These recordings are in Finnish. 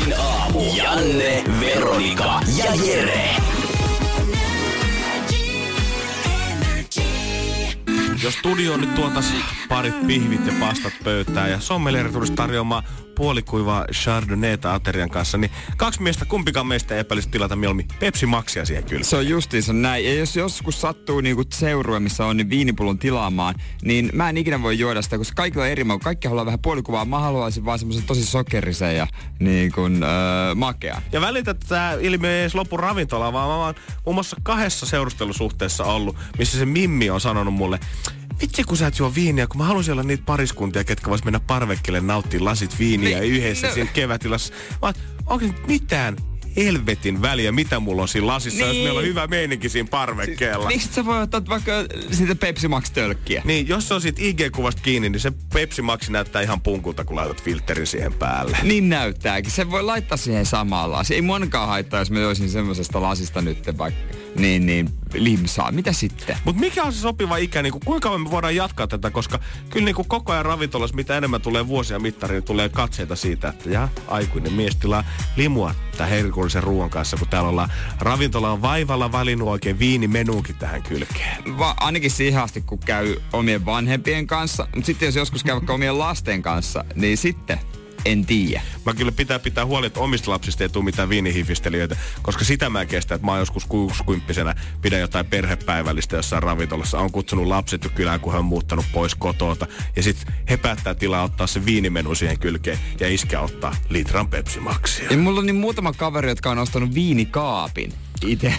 Energin aamu. Janne, Veronika ja Jere. Jos studio nyt tuotas parit pihvit ja pastat pöytään ja sommelieri tulisi tarjoamaan puolikuivaa Chardonnayta aterian kanssa, niin kaksi miestä, kumpikaan meistä ei epäilisi tilata mieluummin Pepsi Maxia siihen kyllä. Se on justiinsa näin. Ja jos joskus sattuu niinku seurue, missä on niin viinipullon tilaamaan, niin mä en ikinä voi juoda sitä, koska kaikilla on eri maku. Kaikki haluaa vähän puolikuvaa. Mä haluaisin vaan semmoisen tosi sokerisen ja niin kuin, öö, makea. Ja välitä, tämä ilmiö ei edes lopu ravintolaan, vaan mä oon muun muassa kahdessa seurustelusuhteessa ollut, missä se Mimmi on sanonut mulle, vitsi kun sä et juo viiniä, kun mä haluaisin olla niitä pariskuntia, ketkä vois mennä parvekkelle nauttia lasit viiniä niin, yhdessä no. siinä kevätilassa. Mä onko nyt mitään helvetin väliä, mitä mulla on siinä lasissa, niin. jos meillä on hyvä meininki siinä parvekkeella. Si- miksi sä voi ottaa vaikka siitä Pepsi Max-tölkkiä? Niin, jos se on siitä IG-kuvasta kiinni, niin se Pepsi Max näyttää ihan punkulta, kun laitat filterin siihen päälle. Niin näyttääkin. Se voi laittaa siihen samaan lasiin. Ei monkaan haittaa, jos mä joisin semmoisesta lasista nyt vaikka niin, niin limsaa. Mitä sitten? Mutta mikä on se sopiva ikä? Niin kuinka me voidaan jatkaa tätä? Koska kyllä niin koko ajan ravintolassa, mitä enemmän tulee vuosia mittariin, niin tulee katseita siitä, että ja aikuinen mies tilaa limua tämän herkullisen ruoan kanssa, kun täällä ollaan ravintola on vaivalla valinnut oikein viinimenuukin tähän kylkeen. Va- ainakin siihen asti, kun käy omien vanhempien kanssa. Mutta sitten jos joskus käy omien lasten kanssa, niin sitten en tiedä. Mä kyllä pitää pitää huoli, että omista lapsista ei tule mitään viinihifistelijöitä, koska sitä mä en kestä, että mä oon joskus 60 pidän jotain perhepäivällistä jossain ravintolassa. On kutsunut lapset jo kylään, kun he on muuttanut pois kotota. Ja sitten he päättää tilaa ottaa se viinimenu siihen kylkeen ja iskä ottaa litran Pepsi Maxia. Ja mulla on niin muutama kaveri, jotka on ostanut viinikaapin itse,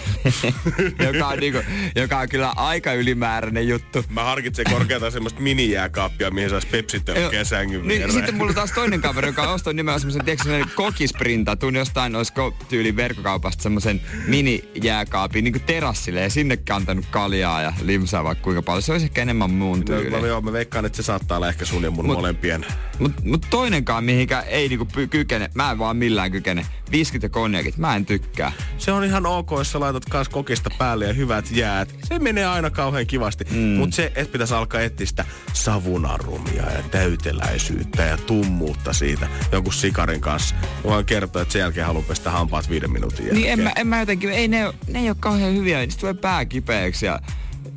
joka, on niinku, joka on kyllä aika ylimääräinen juttu. Mä harkitsen korkeata semmoista minijääkaappia, mihin saisi pepsitölkkiä sängyn niin, Sitten mulla taas toinen kaveri, joka ostanut nimenomaan semmoisen, tiedätkö, semmoisen kokisprintatun jostain, olisiko tyyli verkkokaupasta semmoisen minijääkaapin niin terassille ja sinne kantanut kaljaa ja limsaa vaikka kuinka paljon. Se olisi ehkä enemmän muun tyyli. No, joo, mä veikkaan, että se saattaa olla ehkä sun ja mun mut, molempien. Mutta mut toinenkaan, mihinkä ei niinku kykene, mä en vaan millään kykene, viskit ja konjakit, mä en tykkää. Se on ihan ok, jos sä laitat kans kokista päälle ja hyvät jäät. Se menee aina kauhean kivasti. Mm. Mutta se, että pitäisi alkaa etsiä sitä savunarumia ja täyteläisyyttä ja tummuutta siitä jonkun sikarin kanssa. Voin kertoa, että sen jälkeen haluan pestä hampaat viiden minuutin jälkeen. Niin en mä, en mä jotenkin, ei ne, ne ei ole kauhean hyviä. Niistä tulee pää kipeäksi ja,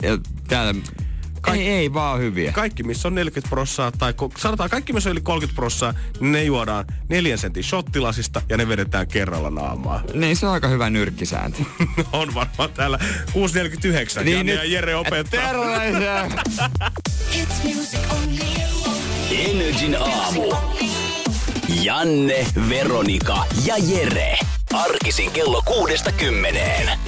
ja täällä Kaik- ei, ei vaan hyviä. Kaikki, missä on 40 prossaa, tai sanotaan kaikki, missä on yli 30 prossaa, niin ne juodaan neljän sentin shottilasista ja ne vedetään kerralla naamaa. Niin, se on aika hyvä nyrkkisääntö. on varmaan täällä 6.49 niin, Janne nyt, ja Jere opettaa. Terveisiä! Energin aamu. Janne, Veronika ja Jere. Arkisin kello kuudesta kymmeneen.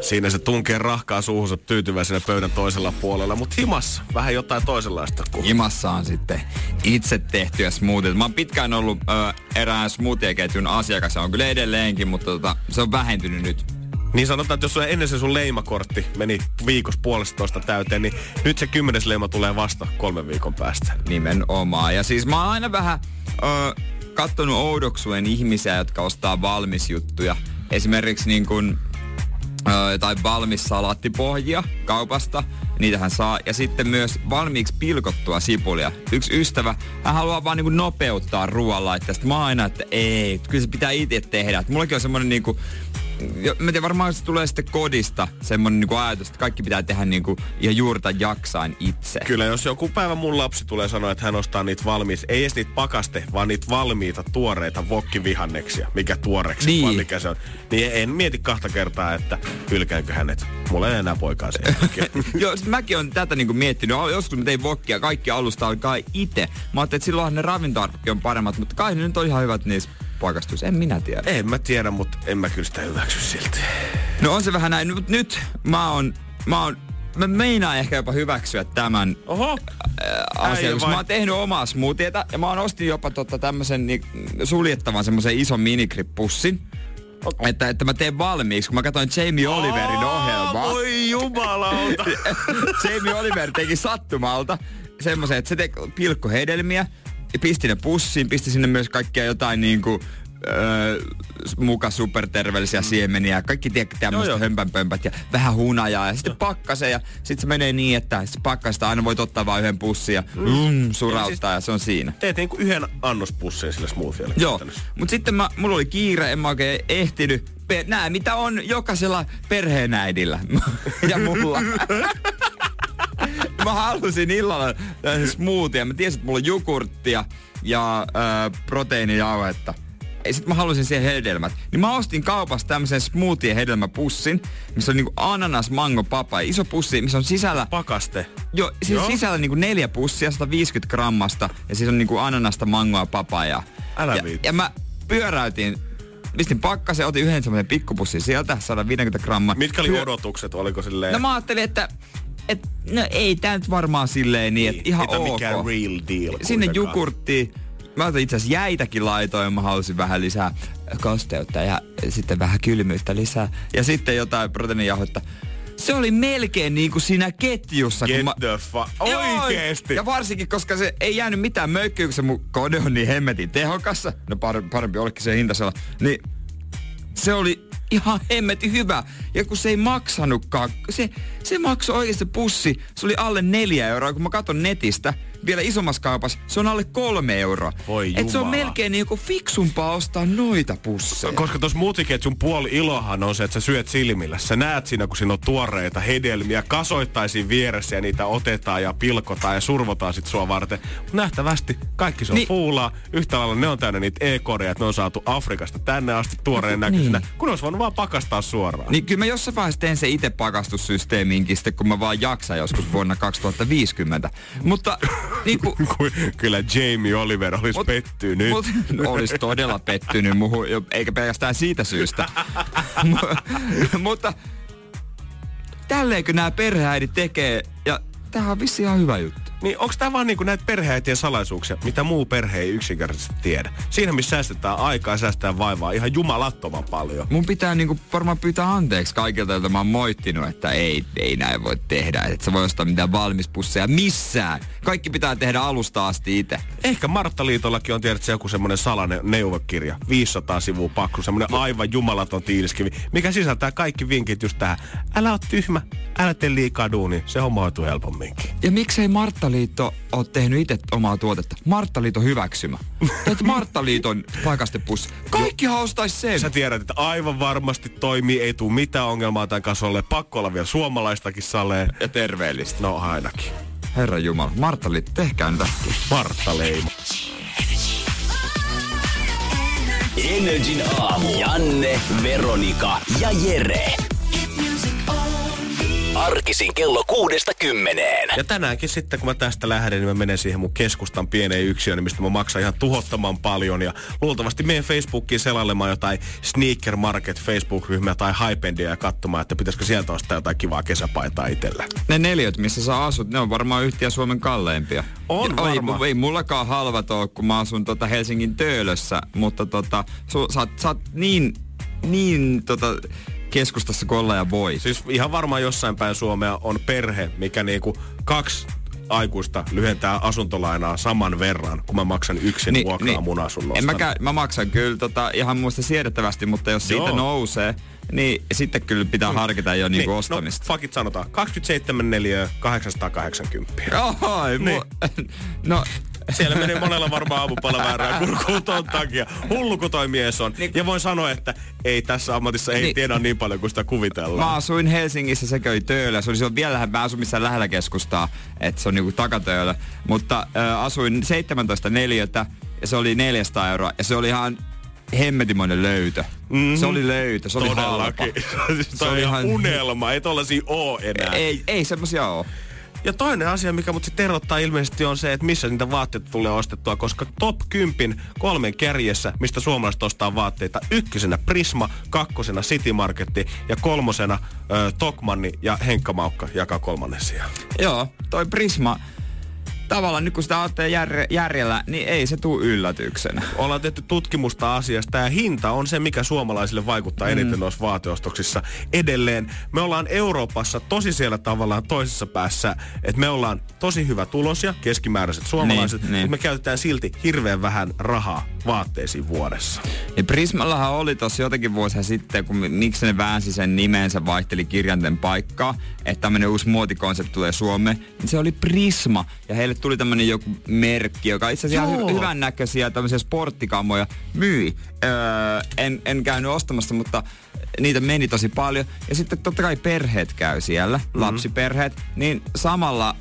Siinä se tunkee rahkaa suuhunsa tyytyväisenä pöydän toisella puolella, mutta himassa vähän jotain toisenlaista. Kuin... Himassa on sitten itse tehtyä smoothie. Mä oon pitkään ollut ö, erään smoothie-ketjun asiakas, on kyllä edelleenkin, mutta tota, se on vähentynyt nyt. Niin sanotaan, että jos sulla ennen se sun leimakortti meni viikossa puolesta täyteen, niin nyt se kymmenes leima tulee vasta kolmen viikon päästä. Nimenomaan. Ja siis mä oon aina vähän ö, kattonut oudoksuen ihmisiä, jotka ostaa valmisjuttuja. Esimerkiksi niin kuin öö, tai valmis salaattipohjia kaupasta. Niitähän saa. Ja sitten myös valmiiksi pilkottua sipulia. Yksi ystävä, hän haluaa vaan niinku nopeuttaa ruoanlaitteesta. Mä aina, että ei, kyllä se pitää itse tehdä. Et mullakin on semmonen niinku mä tiedän, varmaan se tulee sitten kodista semmonen niinku ajatus, että kaikki pitää tehdä niinku ihan juurta jaksain itse. Kyllä, jos joku päivä mun lapsi tulee sanoa, että hän ostaa niitä valmiita, ei edes niitä pakaste, vaan niitä valmiita tuoreita vokkivihanneksia, mikä tuoreksi, niin. vaan mikä se on. Niin en mieti kahta kertaa, että hylkäänkö hänet. Mulla ei enää poikaa sen Joo, mäkin on tätä niinku miettinyt. Joskus mä tein vokkia, kaikki alusta alkaa itse. Mä ajattelin, että silloinhan ne ravintoarvotkin on paremmat, mutta kai ne nyt on ihan hyvät niissä pakastus. En minä tiedä. En mä tiedä, mutta en mä kyllä sitä hyväksy silti. No on se vähän näin. Nyt, nyt mä oon, mä oon mä meinaan ehkä jopa hyväksyä tämän Oho. asian, Äijä koska mä oon tehnyt omaa smoothieta ja mä oon ostin jopa tota tämmösen niin, suljettavan semmoisen ison minigrip-pussin. Että, että mä teen valmiiksi, kun mä katsoin Jamie Oliverin ohjelmaa. Voi jumalauta. Jamie Oliver teki sattumalta semmoisen, että se teki pilkkohedelmiä pisti ne pussiin, pisti sinne myös kaikkia jotain niinku öö, muka superterveellisiä siemeniä, kaikki tie- Mm. Joo, tämmöiset joo. hömpänpömpät ja vähän hunajaa ja sitten pakkasee ja sitten se menee niin, että sit pakkasta aina voit ottaa vain yhden pussin ja mm, surauttaa ja se on siinä. Teet niinku yhden annospussin sille smoothielle. Joo, mutta sitten mä, mulla oli kiire, en mä oikein ehtinyt. Pe- nää, mitä on jokaisella perheenäidillä ja mulla. mä halusin illalla tämmöisen smoothie. Mä tiesin, että mulla on jogurttia ja äh, proteiinijauhetta. Ja sit mä halusin siihen hedelmät. Niin mä ostin kaupasta tämmöisen smoothie hedelmäpussin, missä on niinku ananas, mango, papai. Iso pussi, missä on sisällä Pakaste. Joo, siis Joo. sisällä niinku neljä pussia, 150 grammasta ja siis on niinku ananasta, mangoa, papajaa. Älä ja, ja mä pyöräytin, pistin pakkaseen, otin yhden semmoisen pikkupussin sieltä, 150 grammaa. Mitkä oli Pyö- odotukset? Oliko silleen... No mä ajattelin, että et, no ei tää nyt varmaan silleen niin, että ihan ok. mikään real deal Sinne jogurttiin. Mä otin itse asiassa jäitäkin laitoin, mä halusin vähän lisää kosteutta ja sitten vähän kylmyyttä lisää. Ja sitten jotain proteiinijauhetta. Se oli melkein niin kuin siinä ketjussa. Get kun mä, the. Joo, Oikeesti. Ja varsinkin, koska se ei jäänyt mitään möykkyä, kun se mun kone on niin hemmetin tehokassa. No parempi, parempi olikin se hintasella. Niin se oli ihan hemmetin hyvä. Ja kun se ei maksanutkaan, se, se maksoi oikeasti pussi, se oli alle neljä euroa. Kun mä katson netistä, vielä isommassa kaupassa, se on alle kolme euroa. Voi Et se on melkein niinku fiksumpaa ostaa noita pusseja. Koska tuossa muutiketjun puoli ilohan on se, että sä syöt silmillä. Sä näet siinä, kun siinä on tuoreita hedelmiä, kasoittaisiin vieressä ja niitä otetaan ja pilkotaan ja survotaan sit sua varten. Mut nähtävästi kaikki se on Niin. niin. fuulaa. Yhtä lailla ne on täynnä niitä e-koreja, että ne on saatu Afrikasta tänne asti tuoreen näköisenä. Niin. Kun olisi voinut vaan pakastaa suoraan. Niin kyllä mä jossain vaiheessa teen se itse pakastussysteemiinkin sitten, kun mä vaan jaksan joskus vuonna 2050. Mutta niinku, Kuin Kyllä Jamie Oliver olisi Mut- pettynyt. Mut, olisi todella pettynyt muuhun, eikä pelkästään siitä syystä. Mu- Mutta tälleenkö nämä perheäidit tekee, ja tämähän on vissi ihan hyvä juttu. Niin onko tämä vaan niinku näitä perheäitien salaisuuksia, mitä muu perhe ei yksinkertaisesti tiedä? Siinä missä säästetään aikaa ja säästetään vaivaa ihan jumalattoman paljon. Mun pitää niinku varmaan pyytää anteeksi kaikilta, joilta mä oon moittinut, että ei, ei näin voi tehdä. Että sä voi ostaa mitään valmispusseja missään. Kaikki pitää tehdä alusta asti itse. Ehkä Martta Liitollakin on tiedät joku semmoinen salainen neuvokirja, 500 sivua paksu, semmoinen aivan jumalaton tiiliskivi, mikä sisältää kaikki vinkit just tähän. Älä oo tyhmä, älä tee liikaa duunia, se homma hoituu helpomminkin. Ja miksei Marttaliitto ole tehnyt itse omaa tuotetta? Marttaliiton hyväksymä. Että Marttaliiton pakastepussi. Kaikki ostais sen. Sä tiedät, että aivan varmasti toimii, ei tuu mitään ongelmaa tämän kanssa ole. Pakko olla vielä suomalaistakin salee. Ja terveellistä. No ainakin. Herra Jumala. Marttaliitto, tehkää nyt äkkiä. Martta Leimo. Energin aamu. Janne, Veronika ja Jere. Arkisin kello kuudesta kymmeneen. Ja tänäänkin sitten, kun mä tästä lähden, niin mä menen siihen mun keskustan pieneen yksiöön, mistä mä maksan ihan tuhottoman paljon. Ja luultavasti menen Facebookiin selailemaan jotain Sneaker Market Facebook-ryhmää tai Hypendia ja katsomaan, että pitäisikö sieltä ostaa jotain kivaa kesäpaitaa itsellä. Ne neljöt, missä sä asut, ne on varmaan yhtiä Suomen kalleimpia. On ja ei, varmaan. ei mullakaan halvat ole, kun mä asun tota Helsingin Töölössä, mutta tota, su, sä, oot, sä oot niin, niin tota, keskustassa kuin olla ja voi. Siis ihan varmaan jossain päin Suomea on perhe, mikä niinku kaksi aikuista lyhentää asuntolainaa saman verran, kun mä maksan yksin niin, vuokraa niin, mun asunnosta. En mäkään, mä maksan kyllä tota, ihan muista siedettävästi, mutta jos siitä Joo. nousee, niin sitten kyllä pitää harkita jo niinku No, ostamista. fuckit sanotaan. 27 neliöä, 880. Oi, Niin. mu- no, Siellä menee monella varmaan aamupala väärää kurkuun ton takia. Hullu kun toi mies on. Ja voin sanoa, että ei tässä ammatissa ei Niin. niin. tiedä niin paljon kuin sitä kuvitellaan. Mä asuin Helsingissä, se oli Töölö. Se oli silloin vielä lähellä, mä asun missään lähellä keskustaa, että se on niinku takatöölö. Mutta äh, asuin 17 neliötä ja se oli 400 euroa ja se oli ihan hemmetimoinen löytö. Mm-hmm. Se oli löytö, se oli halpa. Todellakin. siis Se toi oli ihan- unelma. Ei tollasia oo enää. Ei, ei semmosia oo. Ja toinen asia, mikä mut sitten erottaa ilmeisesti on se, että missä niitä vaatteita tulee ostettua, koska top 10 kolmen kärjessä, mistä suomalaiset ostaa vaatteita, ykkösenä Prisma, kakkosena City Marketti ja kolmosena ö, Tokmanni ja Henkka Maukka jakaa kolmannen sijaan. Joo, toi Prisma, tavallaan nyt kun sitä olette jär, järjellä, niin ei se tule yllätyksenä. Ollaan tehty tutkimusta asiasta ja hinta on se, mikä suomalaisille vaikuttaa eniten mm. noissa vaateostoksissa. Edelleen me ollaan Euroopassa tosi siellä tavallaan toisessa päässä, että me ollaan tosi hyvä tulosia, keskimääräiset suomalaiset, niin, niin. me käytetään silti hirveän vähän rahaa vaatteisiin vuodessa. Ja Prismallahan oli tossa jotenkin vuosia sitten, kun miksi ne väänsi sen nimensä, vaihteli kirjanten paikkaa, että tämmöinen uusi muotikonsepti tulee Suomeen, niin se oli Prisma. Ja heille tuli tämmöinen joku merkki, joka itse asiassa ihan hy- hyvän näköisiä tämmöisiä sporttikammoja myi. Öö, en, en käynyt ostamassa, mutta niitä meni tosi paljon. Ja sitten totta kai perheet käy siellä, mm-hmm. lapsiperheet, niin samalla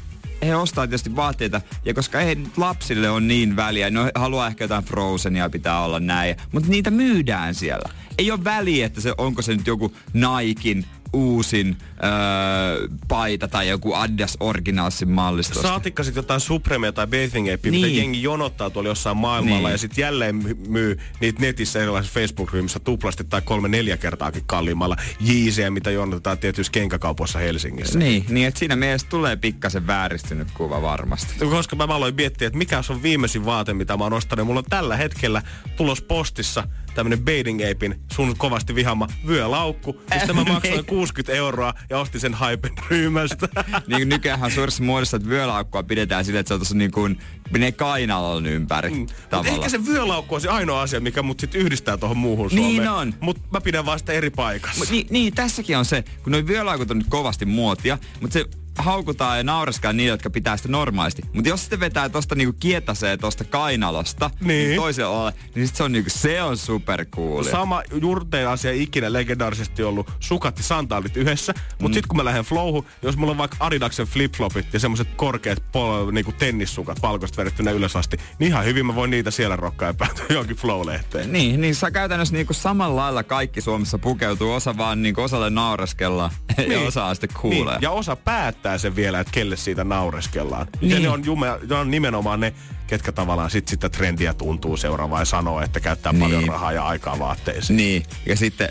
he ostaa tietysti vaatteita, ja koska ei lapsille on niin väliä, ne haluaa ehkä jotain Frozenia pitää olla näin, mutta niitä myydään siellä. Ei ole väliä, että se, onko se nyt joku Naikin uusin öö, paita tai joku Adidas Originalsin mallistosta. Saatikka sitten jotain Supremea tai Bathing Apea, niin. mitä jengi jonottaa tuolla jossain maailmalla niin. ja sitten jälleen myy niitä netissä erilaisissa Facebook-ryhmissä tuplasti tai kolme neljä kertaakin kalliimmalla jiisejä, mitä jonotetaan tietyissä kenkäkaupoissa Helsingissä. Niin, niin että siinä mielessä tulee pikkasen vääristynyt kuva varmasti. Koska mä aloin miettiä, että mikä on viimeisin vaate, mitä mä oon ostanut. Mulla on tällä hetkellä tulos postissa tämmönen Bathing Apein sun kovasti vihama vyölaukku, mistä mä maksoin 60 niin. euroa ja ostin sen Hypen ryhmästä. niin nykyään suurissa muodossa, että vyölaukkua pidetään sille, että se on tossa niin kuin menee kainalon ympäri. Mm. ehkä se vyölaukku on se ainoa asia, mikä mut sit yhdistää tuohon muuhun niin Suomeen. Niin on. Mut mä pidän vasta eri paikassa. Mut, niin, niin, tässäkin on se, kun noi vyölaukut on nyt kovasti muotia, mutta se haukutaan ja naureskaan niitä, jotka pitää sitä normaalisti. Mutta jos sitten vetää tosta niinku kietaseen tosta kainalosta niin. niin toiselle alalle, niin sit se on niinku, se on super cool. Sama jurteen asia ikinä legendaarisesti ollut sukat ja santaalit yhdessä. Mutta mm. sitten kun mä lähden flowhu, jos mulla on vaikka Adidaksen flip-flopit ja semmoset korkeat pol, niinku tennissukat valkoista vedettynä ylös asti, niin ihan hyvin mä voin niitä siellä rokkaa ja päätyä johonkin flow-lehteen. Niin, niin saa käytännössä niinku samalla lailla kaikki Suomessa pukeutuu. Osa vaan niinku osalle naureskella niin. ja osa sitten kuulee. Niin. Ja osa päät päättää sen vielä, että kelle siitä naureskellaan. Niin. Ja ne on, jume, ne on nimenomaan ne, ketkä tavallaan sit sitä trendiä tuntuu seuraavaan ja sanoo, että käyttää niin. paljon rahaa ja aikaa vaatteisiin. Niin, ja sitten,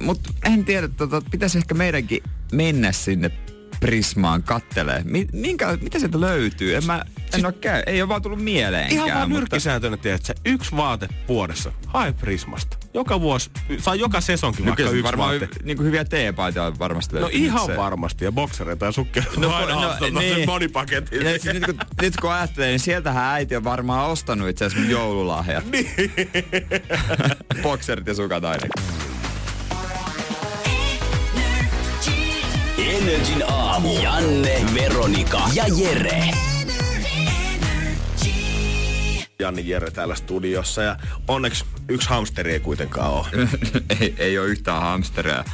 mutta en tiedä, tota, pitäisi ehkä meidänkin mennä sinne Prismaan kattelee. Minkä, mitä sieltä löytyy? En mä, en ole käy. Ei ole vaan tullut mieleenkään. Ihan vaan nyrkkisääntönä, että yksi vaate vuodessa. Hae Prismasta. Joka vuosi, saa joka sesonkin vaikka yksi varmaan vaate. Niin kuin hyviä teepaitoja varmasti No ihan se. varmasti. Ja boksereita ja sukkeja. No, aina no, niin. sen bodipaketin. Ja nyt, nyt, kun, nyt kun ajattelee, niin sieltähän äiti on varmaan ostanut itse asiassa joululahjat. Niin. Bokserit ja sukat ainakin. Energin aamu. Janne, Veronika ja Jere. Janni Jere täällä studiossa ja onneksi yksi hamsteri ei kuitenkaan ole. ei, ei ole yhtään hamsteria.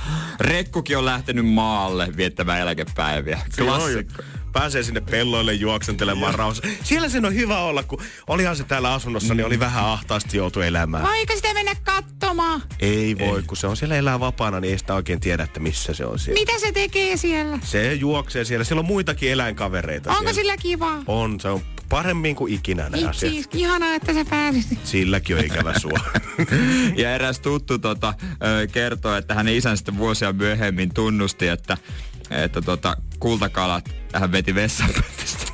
Rekkukin on lähtenyt maalle viettämään eläkepäiviä. Klassikko pääsee sinne pelloille juoksentelemaan rauhassa. Siellä sen on hyvä olla, kun olihan se täällä asunnossa, mm. niin oli mm. vähän ahtaasti joutu elämään. Voiko sitä mennä katsomaan? Ei voi, ei. kun se on siellä elää vapaana, niin ei sitä oikein tiedä, että missä se on siellä. Mitä se tekee siellä? Se juoksee siellä. Siellä on muitakin eläinkavereita Onko siellä. sillä kiva? On, se on paremmin kuin ikinä ne asiat. Siis, ihanaa, että sä pääsit. Silläkin on ikävä sua. ja eräs tuttu tota, kertoo, että hänen isänsä sitten vuosia myöhemmin tunnusti, että että tota, kultakalat hän veti vessanpöntöstä.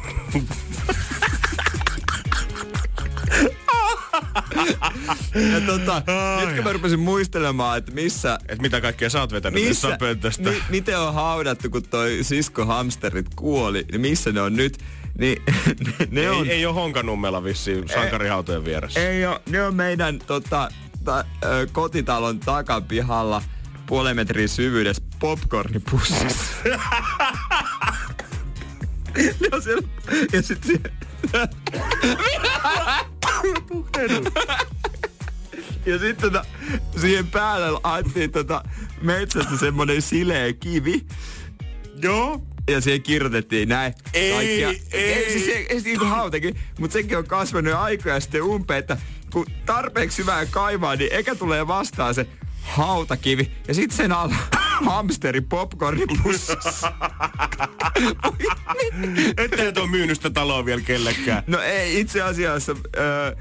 ja tota, nyt kun mä rupesin muistelemaan, että missä... Et mitä kaikkea sä oot vetänyt missä, pöntöstä. Mi, miten on haudattu, kun toi sisko hamsterit kuoli, niin missä ne on nyt? Niin, ne, ne ei, on... ei ole Honkanummella vissiin sankarihautojen vieressä. Ei ole, ne on meidän tota, ta, ö, kotitalon takapihalla – puolen metrin syvyydessä popcornipussissa. ne on siellä, ja sit siellä... ja sitten tota, siihen päälle laitettiin tota metsästä semmonen sileä kivi. Joo. Ja siihen kirjoitettiin näin. Ei, kaikkia. ei. ei siis se, ei, niin kuin hautakin, mutta sekin on kasvanut aikoja sitten umpeen, että kun tarpeeksi hyvää kaivaa, niin eikä tulee vastaan se hautakivi. Ja sitten sen alla hamsteri popcornipussissa. Ettei et ole myynyt sitä taloa vielä kellekään. No ei, itse asiassa... Öö,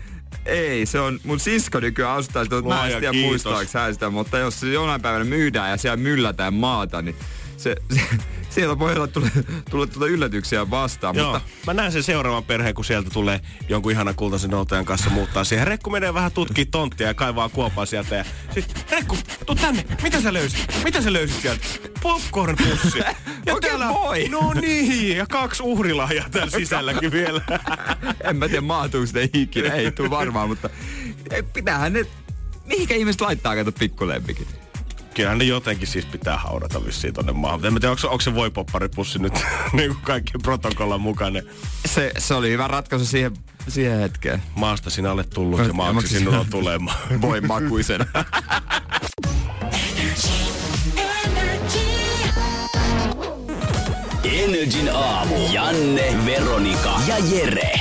ei, se on, mun sisko nykyään asuttaa sitä, mutta mä en tiedä kiitos. muistaako hän sitä, mutta jos se jonain päivänä myydään ja siellä myllätään maata, niin se, se siellä voi olla tulla, tulla tuota yllätyksiä vastaan, Joo, mutta mä näen sen seuraavan perheen, kun sieltä tulee jonkun ihana kultaisen noutajan kanssa muuttaa siihen. Rekku menee vähän tutkii tonttia ja kaivaa kuopaa sieltä. Ja sit, Rekku, tuu tänne. Mitä sä löysit? Mitä sä löysit sieltä? Popcorn-pussi. Ja Oikein voi. No niin, ja kaksi uhrilahjaa täällä sisälläkin vielä. en mä tiedä mahtuuko sitä ikinä, ei tuu varmaan, mutta pitäähän ne, mihinkä ihmiset laittaa kato pikkulempikit. Kyllähän ne jotenkin siis pitää haudata vissiin tonne maahan. En tiedä, onko, se- onko se voipopparipussi nyt niin kuin kaikkien protokollan mukainen. Se, se oli hyvä ratkaisu siihen, siihen hetkeen. Maasta sinä olet tullut Ja ja maaksi sinulla on sinä- tulemaan. Voi makuisena. Energin aamu. Janne, Veronika ja Jere.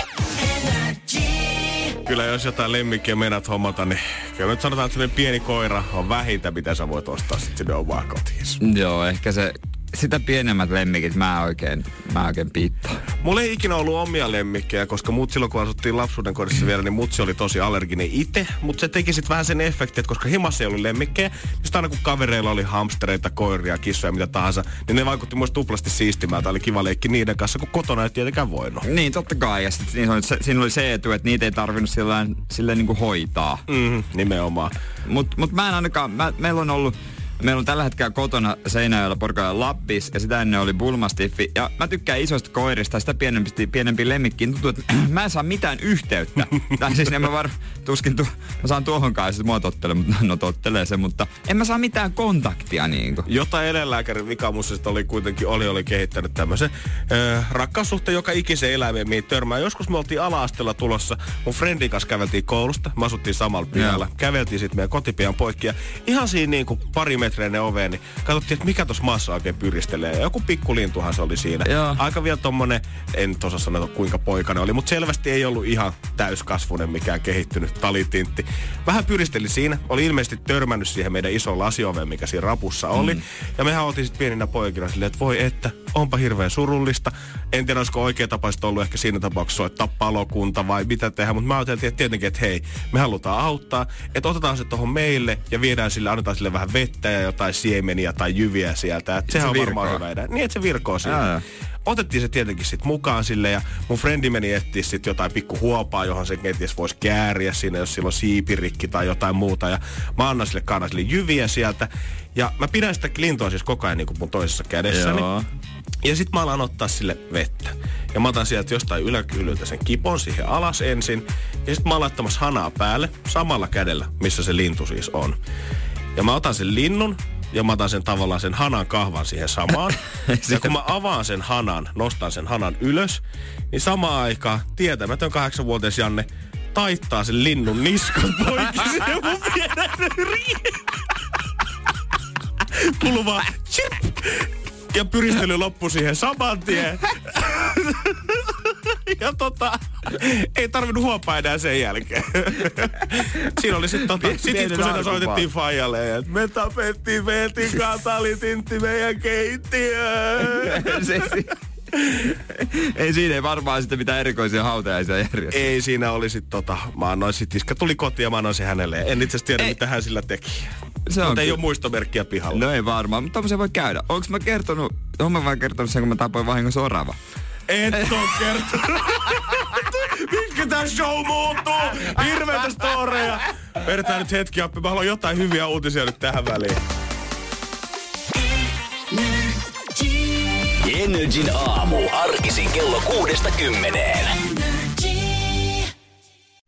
Kyllä jos jotain lemmikkiä meinaat hommata, niin kyllä nyt sanotaan, että pieni koira on vähintä, mitä sä voit ostaa sitten sinne omaan kotiin. Joo, ehkä se, sitä pienemmät lemmikit mä oikein, mä oikein piittaan. Mulla ei ikinä ollut omia lemmikkejä, koska mut silloin kun asuttiin lapsuuden kodissa vielä, niin mutsi oli tosi allerginen itse. Mutta se teki sitten vähän sen efektin, että koska himassa ei ollut lemmikkejä, niin aina kun kavereilla oli hamstereita, koiria, kissoja, mitä tahansa, niin ne vaikutti myös tuplasti siistimältä. Oli kiva leikki niiden kanssa, kun kotona ei tietenkään voinut. Niin, totta kai. Ja sit siinä, oli se, siinä oli se etu, että niitä ei tarvinnut sillä silleen niin kuin hoitaa. Mm, nimenomaan. Mutta mut mä en ainakaan, mä, meillä on ollut, meillä on tällä hetkellä kotona Seinäjoella porukalla Lappis ja sitä ennen oli Bulmastiffi. Ja mä tykkään isoista koirista sitä pienempi, pienempi lemmikkiin. Tuntuu, että mä en saa mitään yhteyttä. tai siis en mä var, tuskin tu, mä saan tuohonkaan ja sit mua tottele, mutta no tottelee se, mutta en mä saa mitään kontaktia niinku. Jota eläinlääkärin vikamussista oli kuitenkin oli, oli kehittänyt tämmöisen ö, rakkaussuhteen joka ikisen eläimeen, mihin törmää. Joskus me oltiin ala-asteella tulossa, mun friendin kanssa käveltiin koulusta, me asuttiin samalla pihalla, käveltiin sitten meidän kotipian poikki ja ihan siinä niin kuin pari metriä ne oveen, niin katsottiin, että mikä tuossa maassa oikein pyristelee. Joku pikkulintuhan se oli siinä. Joo. Aika vielä tommonen, en nyt osaa sanoa kuinka poikainen oli, mutta selvästi ei ollut ihan täyskasvunen mikään kehittynyt talitintti. Vähän pyristeli siinä, oli ilmeisesti törmännyt siihen meidän isoon lasioveen, mikä siinä rapussa oli. Mm. Ja mehän oltiin sitten pieninä poikina silleen, että voi että, onpa hirveän surullista. En tiedä, olisiko oikea tapa ollut ehkä siinä tapauksessa soittaa palokunta vai mitä tehdä, mutta mä ajattelin, että tietenkin, että hei, me halutaan auttaa, että otetaan se tuohon meille ja viedään sille, annetaan sille vähän vettä ja jotain siemeniä tai jyviä sieltä. Et sehän se on varmaan hyvä idea. Niin, että se virkoo siinä. Otettiin se tietenkin sitten mukaan sille ja mun frendi meni etsiä sitten jotain pikku huopaa, johon se kenties voisi kääriä siinä, jos sillä on siipirikki tai jotain muuta. Ja mä annan sille kannan sille jyviä sieltä. Ja mä pidän sitä lintua siis koko ajan niin kuin mun toisessa kädessäni. Joo. Ja sitten mä alan ottaa sille vettä. Ja mä otan sieltä jostain yläkyhlyltä sen kipon siihen alas ensin. Ja sitten mä oon laittamassa hanaa päälle samalla kädellä, missä se lintu siis on. Ja mä otan sen linnun ja mä otan sen tavallaan sen hanan kahvan siihen samaan. ja kun mä avaan sen hanan, nostan sen hanan ylös, niin samaan aikaan tietämätön kahdeksanvuotias Janne taittaa sen linnun niskan poikki siihen mun Kuuluu vaan chirp! Ja pyristely loppui siihen saman tien. Ja tota, ei tarvinnut huopaa enää sen jälkeen. Siinä oli sitten tota, sit, sit, kun sitä soitettiin Fajalle, että me tapettiin Veetin kanssa, talitintti meidän keittiöön. se, se, ei siinä ei varmaan sitten mitään erikoisia hautajaisia järjestä. Ei siinä oli sit tota, mä annoin sit, iska tuli kotiin ja mä annoin sen hänelle. En itse asiassa tiedä, Ei. mitä hän sillä teki. Se on Mutta ei kyllä- ole muistomerkkiä pihalla. No ei varmaan, mutta tommosia voi käydä. Onks mä kertonut, onko mä vaan kertonut sen, kun mä tapoin vahingossa orava? Et oo kertonut. Mikä tää show muuttuu? Hirveitä storeja. Vedetään nyt hetki appi. Mä haluan jotain hyviä uutisia nyt tähän väliin. Energin aamu. Arkisin kello kuudesta kymmeneen.